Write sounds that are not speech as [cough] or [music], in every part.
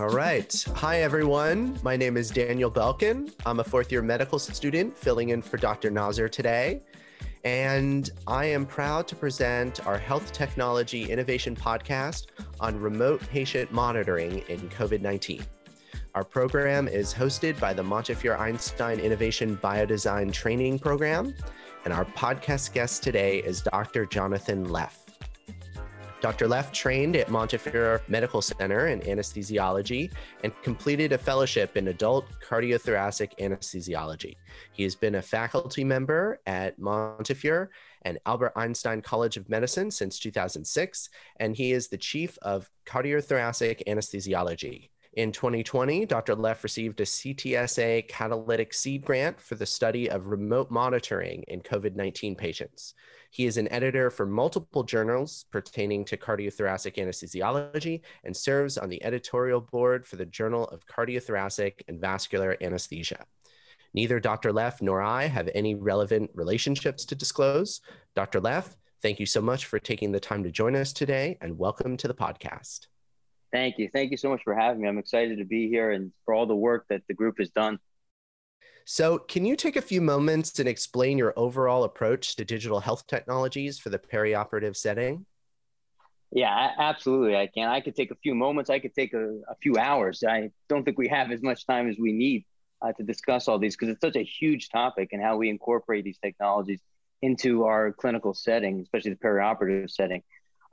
All right. Hi, everyone. My name is Daniel Belkin. I'm a fourth year medical student filling in for Dr. Nazar today. And I am proud to present our health technology innovation podcast on remote patient monitoring in COVID 19. Our program is hosted by the Montefiore Einstein Innovation Biodesign Training Program. And our podcast guest today is Dr. Jonathan Leff. Dr. Leff trained at Montefiore Medical Center in anesthesiology and completed a fellowship in adult cardiothoracic anesthesiology. He has been a faculty member at Montefiore and Albert Einstein College of Medicine since 2006, and he is the chief of cardiothoracic anesthesiology. In 2020, Dr. Leff received a CTSA catalytic seed grant for the study of remote monitoring in COVID 19 patients. He is an editor for multiple journals pertaining to cardiothoracic anesthesiology and serves on the editorial board for the Journal of Cardiothoracic and Vascular Anesthesia. Neither Dr. Leff nor I have any relevant relationships to disclose. Dr. Leff, thank you so much for taking the time to join us today and welcome to the podcast. Thank you. Thank you so much for having me. I'm excited to be here and for all the work that the group has done. So, can you take a few moments and explain your overall approach to digital health technologies for the perioperative setting? Yeah, absolutely. I can. I could take a few moments. I could take a, a few hours. I don't think we have as much time as we need uh, to discuss all these because it's such a huge topic and how we incorporate these technologies into our clinical setting, especially the perioperative setting.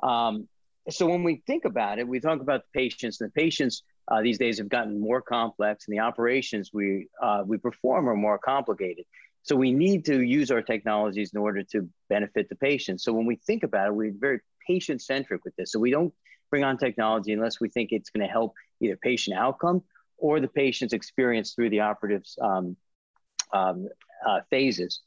Um, so when we think about it, we talk about the patients, and the patients uh, these days have gotten more complex, and the operations we uh, we perform are more complicated. So we need to use our technologies in order to benefit the patient. So when we think about it, we're very patient centric with this. So we don't bring on technology unless we think it's going to help either patient outcome or the patient's experience through the operative's um, um, uh, phases.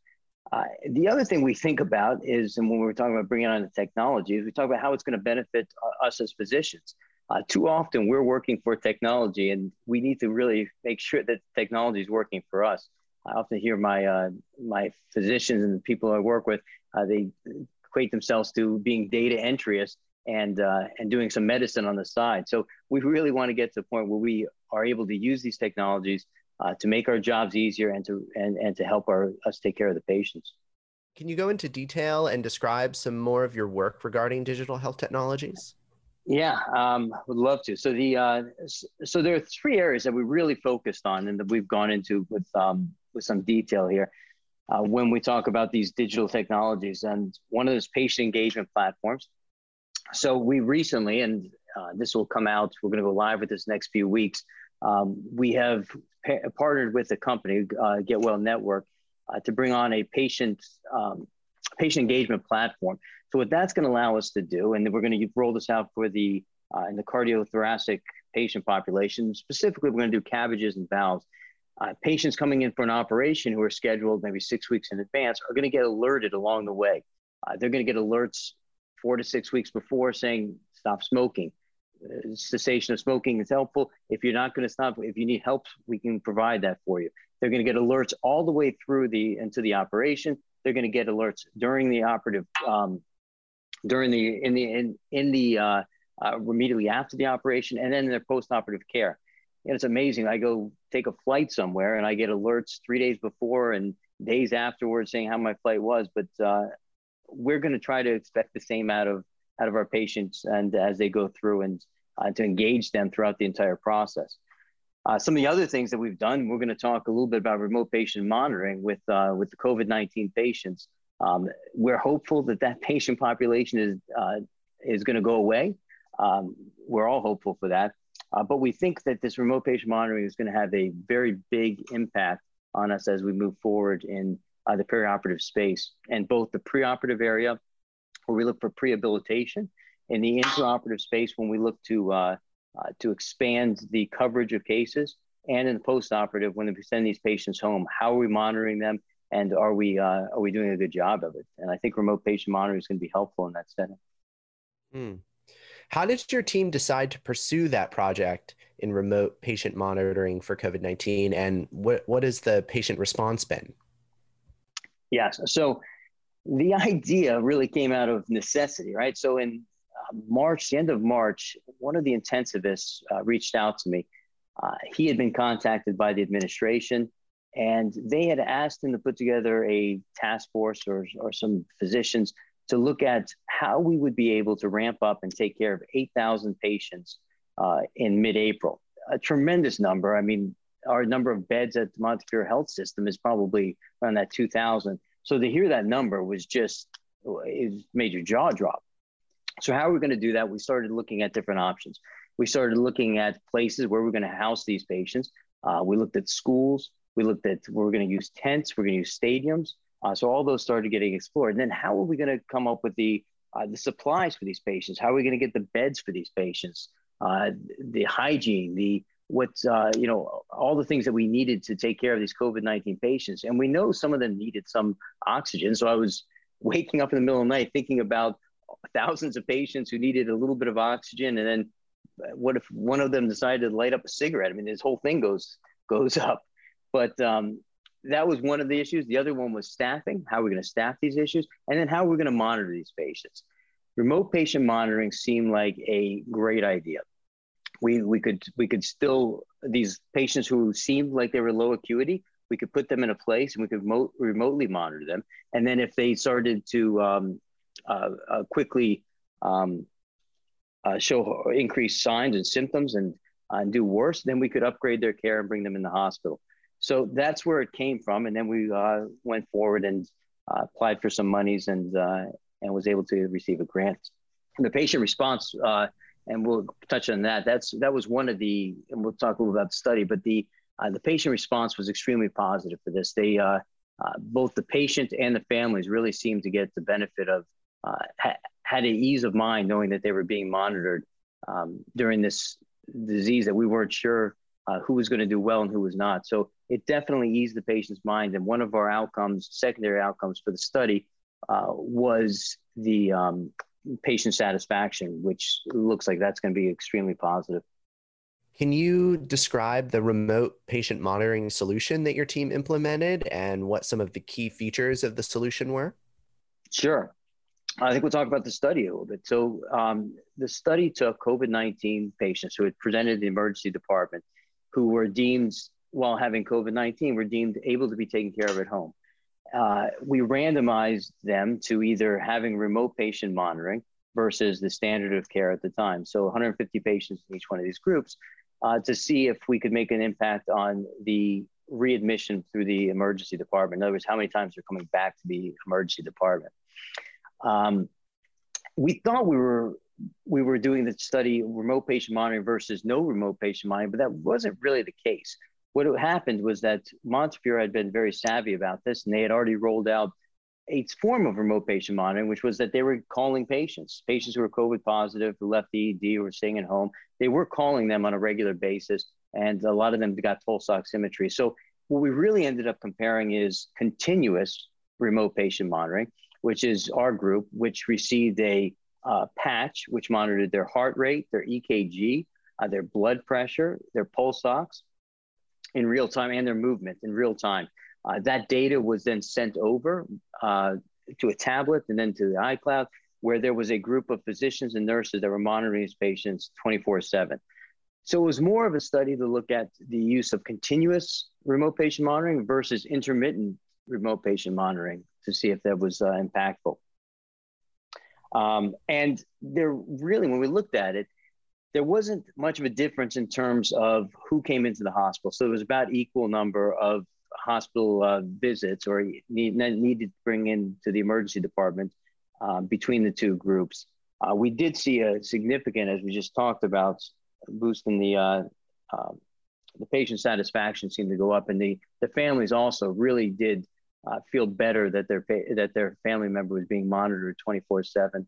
Uh, the other thing we think about is, and when we're talking about bringing on the technology, is we talk about how it's going to benefit uh, us as physicians. Uh, too often we're working for technology and we need to really make sure that technology is working for us. I often hear my, uh, my physicians and the people I work with, uh, they equate themselves to being data entryists and, uh, and doing some medicine on the side. So we really want to get to the point where we are able to use these technologies uh, to make our jobs easier and to, and, and to help our, us take care of the patients. Can you go into detail and describe some more of your work regarding digital health technologies? Yeah, um, would love to. So the uh, so there are three areas that we really focused on and that we've gone into with um, with some detail here uh, when we talk about these digital technologies. And one of those patient engagement platforms. So we recently, and uh, this will come out. We're going to go live with this next few weeks. Um, we have pa- partnered with a company, uh, Get Well Network, uh, to bring on a patient um, patient engagement platform. So what that's going to allow us to do, and we're going to roll this out for the uh, in the cardiothoracic patient population. Specifically, we're going to do CABGs and valves. Uh, patients coming in for an operation who are scheduled maybe six weeks in advance are going to get alerted along the way. Uh, they're going to get alerts four to six weeks before saying stop smoking. Uh, cessation of smoking is helpful. If you're not going to stop, if you need help, we can provide that for you. They're going to get alerts all the way through the into the operation. They're going to get alerts during the operative, um, during the in the in in the uh, uh, immediately after the operation, and then in their post-operative care. And it's amazing. I go take a flight somewhere, and I get alerts three days before and days afterwards saying how my flight was. But uh, we're going to try to expect the same out of out of our patients, and as they go through, and uh, to engage them throughout the entire process. Uh, some of the other things that we've done, we're going to talk a little bit about remote patient monitoring with uh, with the COVID nineteen patients. Um, we're hopeful that that [laughs] patient population is uh, is going to go away. Um, we're all hopeful for that, uh, but we think that this remote patient monitoring is going to have a very big impact on us as we move forward in uh, the perioperative space and both the preoperative area, where we look for prehabilitation, in the intraoperative space when we look to uh, to expand the coverage of cases and in the postoperative when we send these patients home. How are we monitoring them? And are we uh, are we doing a good job of it? And i think remote patient monitoring is going to be helpful in that setting. Hmm. how did your team decide to pursue that project in remote patient monitoring for covid-19 and what, what has the patient response been? Yes. So the [laughs] idea really came out of necessity right? So in March, the end of March, one of the intensivists uh, reached out to me. Uh, he had been contacted by the administration, and they had asked him to put together a task force or, or some physicians to look at how we would be able to ramp up and take care of 8,000 patients uh, in mid April. A tremendous number. I mean, our number of beds at the Montefiore Health System is probably around that 2,000. So to hear that number was just, it made your jaw drop. So how are we going to do that? We started looking at different options. We started looking at places where we're going to house these patients. Uh, we looked at schools. We looked at we're going to use tents. We're going to use stadiums. Uh, so all those started getting explored. And then how are we going to come up with the uh, the supplies for these patients? How are we going to get the beds for these patients? Uh, the hygiene, the what uh, you know, all the things that we needed to take care of these COVID nineteen patients. And we know some of them needed some oxygen. So I was [laughs] waking up in the middle of the night thinking about thousands of patients who needed a little bit of oxygen, and then uh, what if one of them decided to light up a cigarette? I mean, this whole thing goes goes up. But um, that was one of the issues. The other one was staffing. How are we going to staff these issues? And then how are we going to monitor these patients? Remote patient monitoring seemed like a great idea. We, we could we could still these patients who seemed like they were low acuity we could put them in a place and we could mo- remotely monitor them and then if they started to um, quickly um, uh, show increased signs and symptoms and, uh, and do worse then we could upgrade their care and bring them in the hospital so that's where it came from. And then we uh, went forward and uh, applied for some monies and uh, and was able to receive a grant. The patient response, uh, and we'll touch on that. That's that was one of the, and we'll talk a little about the study. But the uh, the patient response was extremely positive for this. They uh, both the patient and the families really seemed to get the benefit of ha- had an ease of mind knowing that they were being monitored um, during this disease that we weren't sure uh, who was going to do well and who was not. So it definitely eased the patient's mind. And one of our outcomes, secondary outcomes for the study, uh, was the um, patient satisfaction, which looks like that's going to be extremely positive. Can you describe the remote patient monitoring solution that your team implemented and what some of the key features of the solution were? Sure. I think we'll talk about the study a little bit. So, um, the study took COVID 19 patients who had presented to the emergency department who were deemed, while having COVID 19, were deemed able to be taken care of at home. Uh, we randomized them to either having remote patient monitoring versus the standard of care at the time. So 150 patients in each one of these groups uh, to see if we could make an impact on the readmission through the emergency department. In other words, how many times they're coming back to the emergency department. Um, we thought we were we were doing the study remote patient monitoring versus no remote patient monitoring, but that wasn't really the case. What happened was that Montefiore had been very savvy about this, and they had already rolled out a form of remote patient monitoring, which was that they were calling patients, patients who were COVID positive, who left the ED, or were staying at home. They were calling them on a regular basis, and a lot of them got pulse oximetry. So what we really ended up comparing is continuous remote patient monitoring, which is our group, which received a uh, patch, which monitored their heart rate, their EKG, uh, their blood pressure, their pulse ox in real time, and their movement in real time. Uh, that data was then sent over uh, to a tablet and then to the iCloud, where there was a group of physicians and nurses that were monitoring these patients 24 7. So it was more of a study to look at the use of continuous remote patient monitoring versus intermittent remote patient monitoring to see if that was uh, impactful. Um, and there really, when we looked at it, there wasn't much of a difference in terms of who came into the hospital. So it was about equal number of hospital uh, visits or need, needed to bring into the emergency department um, between the two groups. Uh, we did see a significant, as we just talked about, boost in the uh, um, the patient satisfaction seemed to go up, and the the families also really did uh, feel better that their that their family member was being monitored 24 uh, 7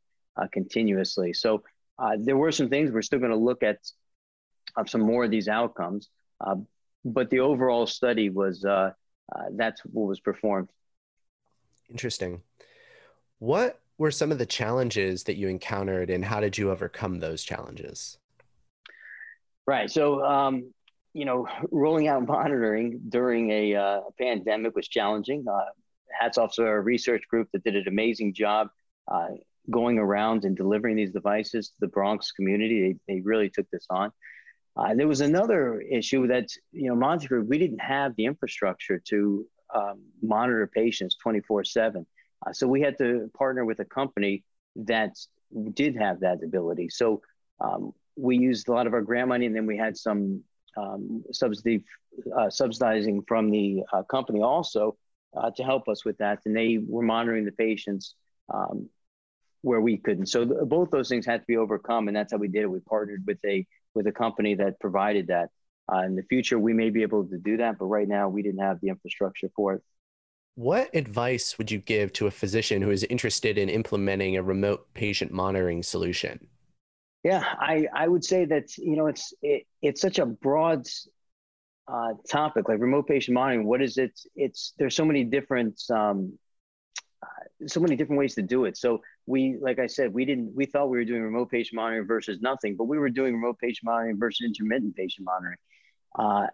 continuously. So uh, there were some things we're still going to look at some more of these outcomes uh, but the overall study was uh, that's what was performed. Interesting. What were some of the challenges that you encountered and how did you overcome those challenges? Right so um, you know, [laughs] rolling out monitoring during a uh, pandemic was challenging. Uh, hats off to our research group that did an amazing job uh, going around and delivering these devices to the Bronx community. They, they really took this on. Uh, there was another issue that, you know, Montefiore, we didn't have the infrastructure to um, monitor patients 24 7. Uh, so we had to partner with a company that did have that ability. So um, we used a lot of our grant money and then we had some um, subsidy, uh, subsidizing from the uh, company also uh, to help us with that. And they were monitoring the patients um, where we couldn't. So th- both those things had to be overcome, and that's how we did it. We partnered with a with a company that provided that. Uh, in the future, we may be able to do that, but right now we didn't have the infrastructure for it. What advice would you give to a physician who is interested in implementing a remote patient monitoring solution? Yeah, I, I would say that you know it's it, it's such a broad uh, topic like remote patient monitoring. What is it? It's there's so many different um, uh, so many different ways to do it. So we, like I said, we didn't we thought we were doing remote patient monitoring versus nothing, but we were doing remote patient monitoring versus intermittent patient monitoring. Uh,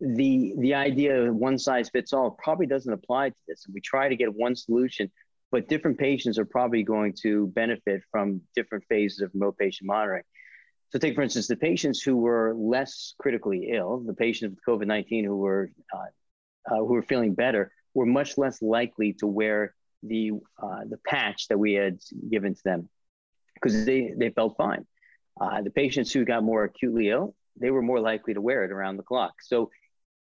the the idea of one size fits all probably doesn't apply to this. We try to get one solution, but different patients are probably going to benefit from different phases of remote patient monitoring. So, take for instance the patients who were less critically ill, the patients with COVID nineteen who were uh, uh, who were feeling better, were much less likely to wear the uh, the patch that we had given to them because they they felt fine. Uh, the patients who got more acutely ill, they were more likely to wear it around the clock. So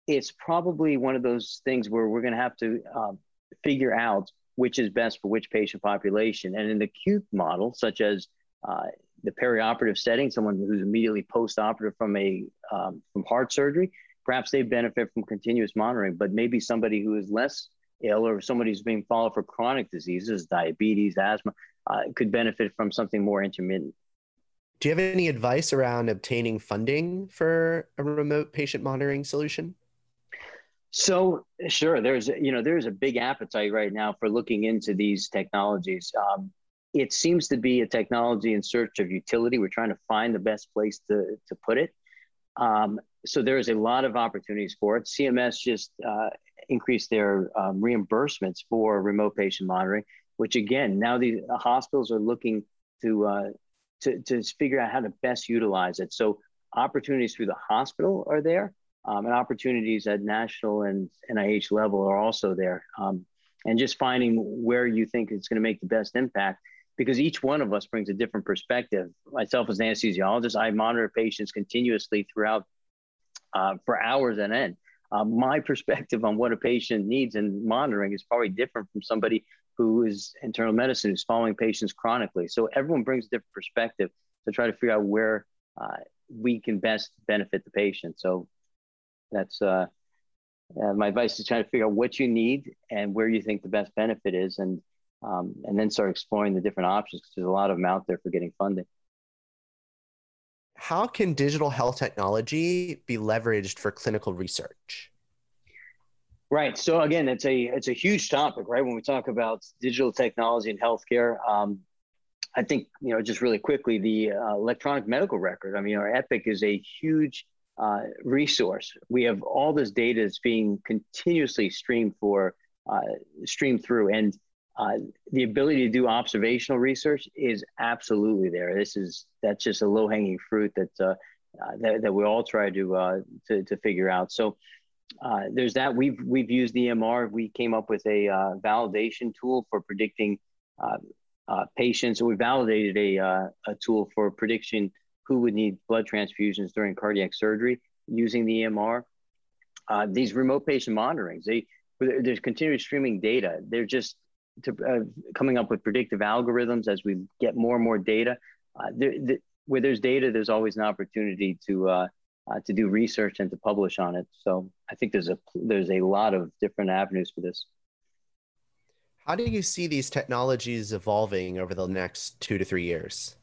it's probably one of those things where we're going to have to um, figure out which is best for which patient population. And in the acute model, such as uh, the perioperative setting, someone who's immediately post-operative from a um, from heart surgery, perhaps they benefit from continuous monitoring. But maybe somebody who is less ill or somebody who's being followed for chronic diseases, diabetes, asthma, uh, could benefit from something more intermittent. Do you have any advice around obtaining funding for a remote patient monitoring solution? So sure, there's you know there's a big appetite right now for looking into these technologies. Um, it seems to be a technology in search of utility. We're trying to find the best place to to put it. Um, so there is a lot of opportunities for it. CMS just uh, increased their um, reimbursements for remote patient monitoring, which again now the hospitals are looking to uh, to to figure out how to best utilize it. So opportunities through the hospital are there um, and opportunities at national and NIH level are also there. Um, and just finding where you think it's going to make the best impact because each one of us brings a different perspective. Myself as an anesthesiologist, I monitor patients continuously throughout uh, for hours and end. Uh, my [laughs] perspective on what a patient needs and monitoring is probably different from somebody who is internal medicine who's following patients chronically. So everyone brings a different perspective to try to figure out where uh, we can best benefit the patient. So that's uh, uh, my advice is trying to figure out what you need and where you think the best benefit is, and um, and then start exploring the different options because there's a lot of them out there for getting funding. How can digital health technology be leveraged for clinical research? Right. So again, it's a it's a huge topic, right? When we talk about digital technology and healthcare, um, I think you know just really quickly the uh, electronic medical record. I mean, our Epic is a huge uh, resource. We have all this data that's being continuously streamed for uh, streamed through, and uh, the ability to do observational research is absolutely there. This is that's just a low hanging fruit that, uh, uh, that that we all try to uh, to, to figure out. So. there's that we've we've used EMR. We came up with a validation tool for predicting patients. So we validated a a tool for prediction who would need blood transfusions during cardiac surgery using the EMR. Uh, these remote patient monitorings, they there's continuous streaming data. They're just to, uh, coming up with predictive algorithms as we get more and more data. Uh, there, the, where there's data, there's always an opportunity to uh, uh, to do research and to publish on it. So I think there's a there's a lot of different avenues for this. How do you see these technologies evolving over the next two to three years?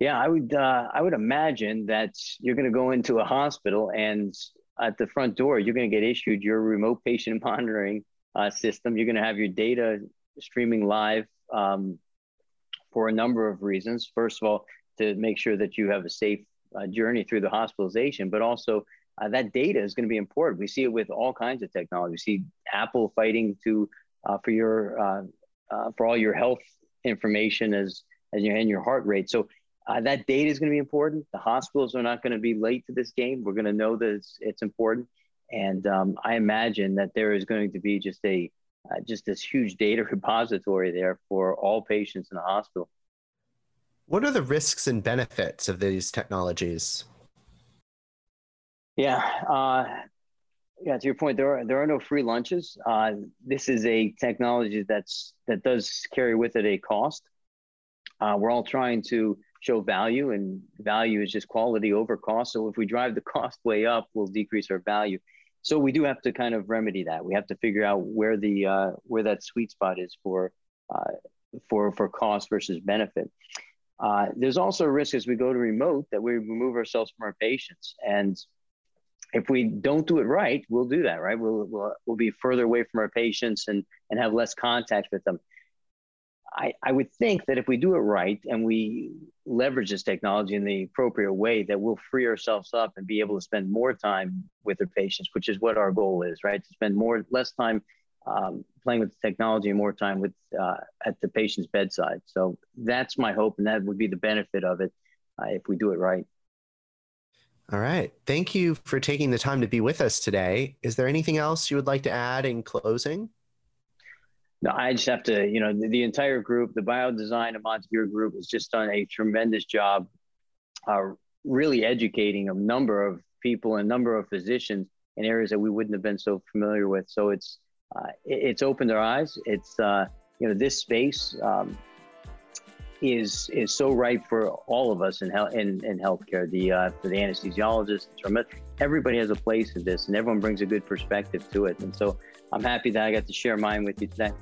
Yeah, I would. Uh, I would imagine that you're going to go into a hospital, and at the front door, you're going to get issued your remote patient [laughs] monitoring uh, system. You're going to have your data streaming live um, for a number of reasons. First of all, to make sure that you have a safe uh, journey through the hospitalization, but also uh, that data is going to be important. We see it with all kinds of technology. We see Apple fighting to uh, for your uh, for all your health information as as your and your heart rate. So uh, that data is going to be important. The hospitals are not going to be late to this game. We're going to know that it's, it's important, and um, I imagine that there is going to be just a uh, just this huge data [laughs] repository there for all patients in the hospital. What are the risks and benefits of these technologies? Yeah, uh, yeah. To your point, there are there are no free lunches. Uh, this is a technology that's that does carry with it a cost. Uh, we're all trying to show value, and value is just quality over cost. So if we drive the cost way up, we'll decrease our value. So we do have to kind of remedy that. We have to figure out where the uh, where that sweet spot is for uh, for for cost versus benefit. Uh, there's also a risk as we go to remote that we remove ourselves from our patients and if we don't do it right, we'll do that, right? We'll, we'll, we'll be further away from our patients and, and have less contact with them. I, I would think that if we do it right and we leverage this technology in the appropriate way, that we'll free ourselves up and be able to spend more time with our patients, which is what our goal is, right? To spend more, less time um, playing with the technology and more time with uh, at the patient's bedside. So that's my hope, and that would be the benefit of it uh, if we do it right. All right. Thank you for taking the time to be with us today. Is there anything else you would like to add in closing? I just have to, you know, the, the entire group, the biodesign and Montefiore group has just done a tremendous job uh, really educating a number of people, a number of physicians in areas that we wouldn't have been so familiar with. So it's, uh, it, it's opened our eyes. It's, uh, you know, this space, um, is is so ripe for all of us in health in, in healthcare. The uh, for the anesthesiologist, everybody has a place in this, and everyone brings a good perspective to it. And so I'm happy that I got to share mine with you today.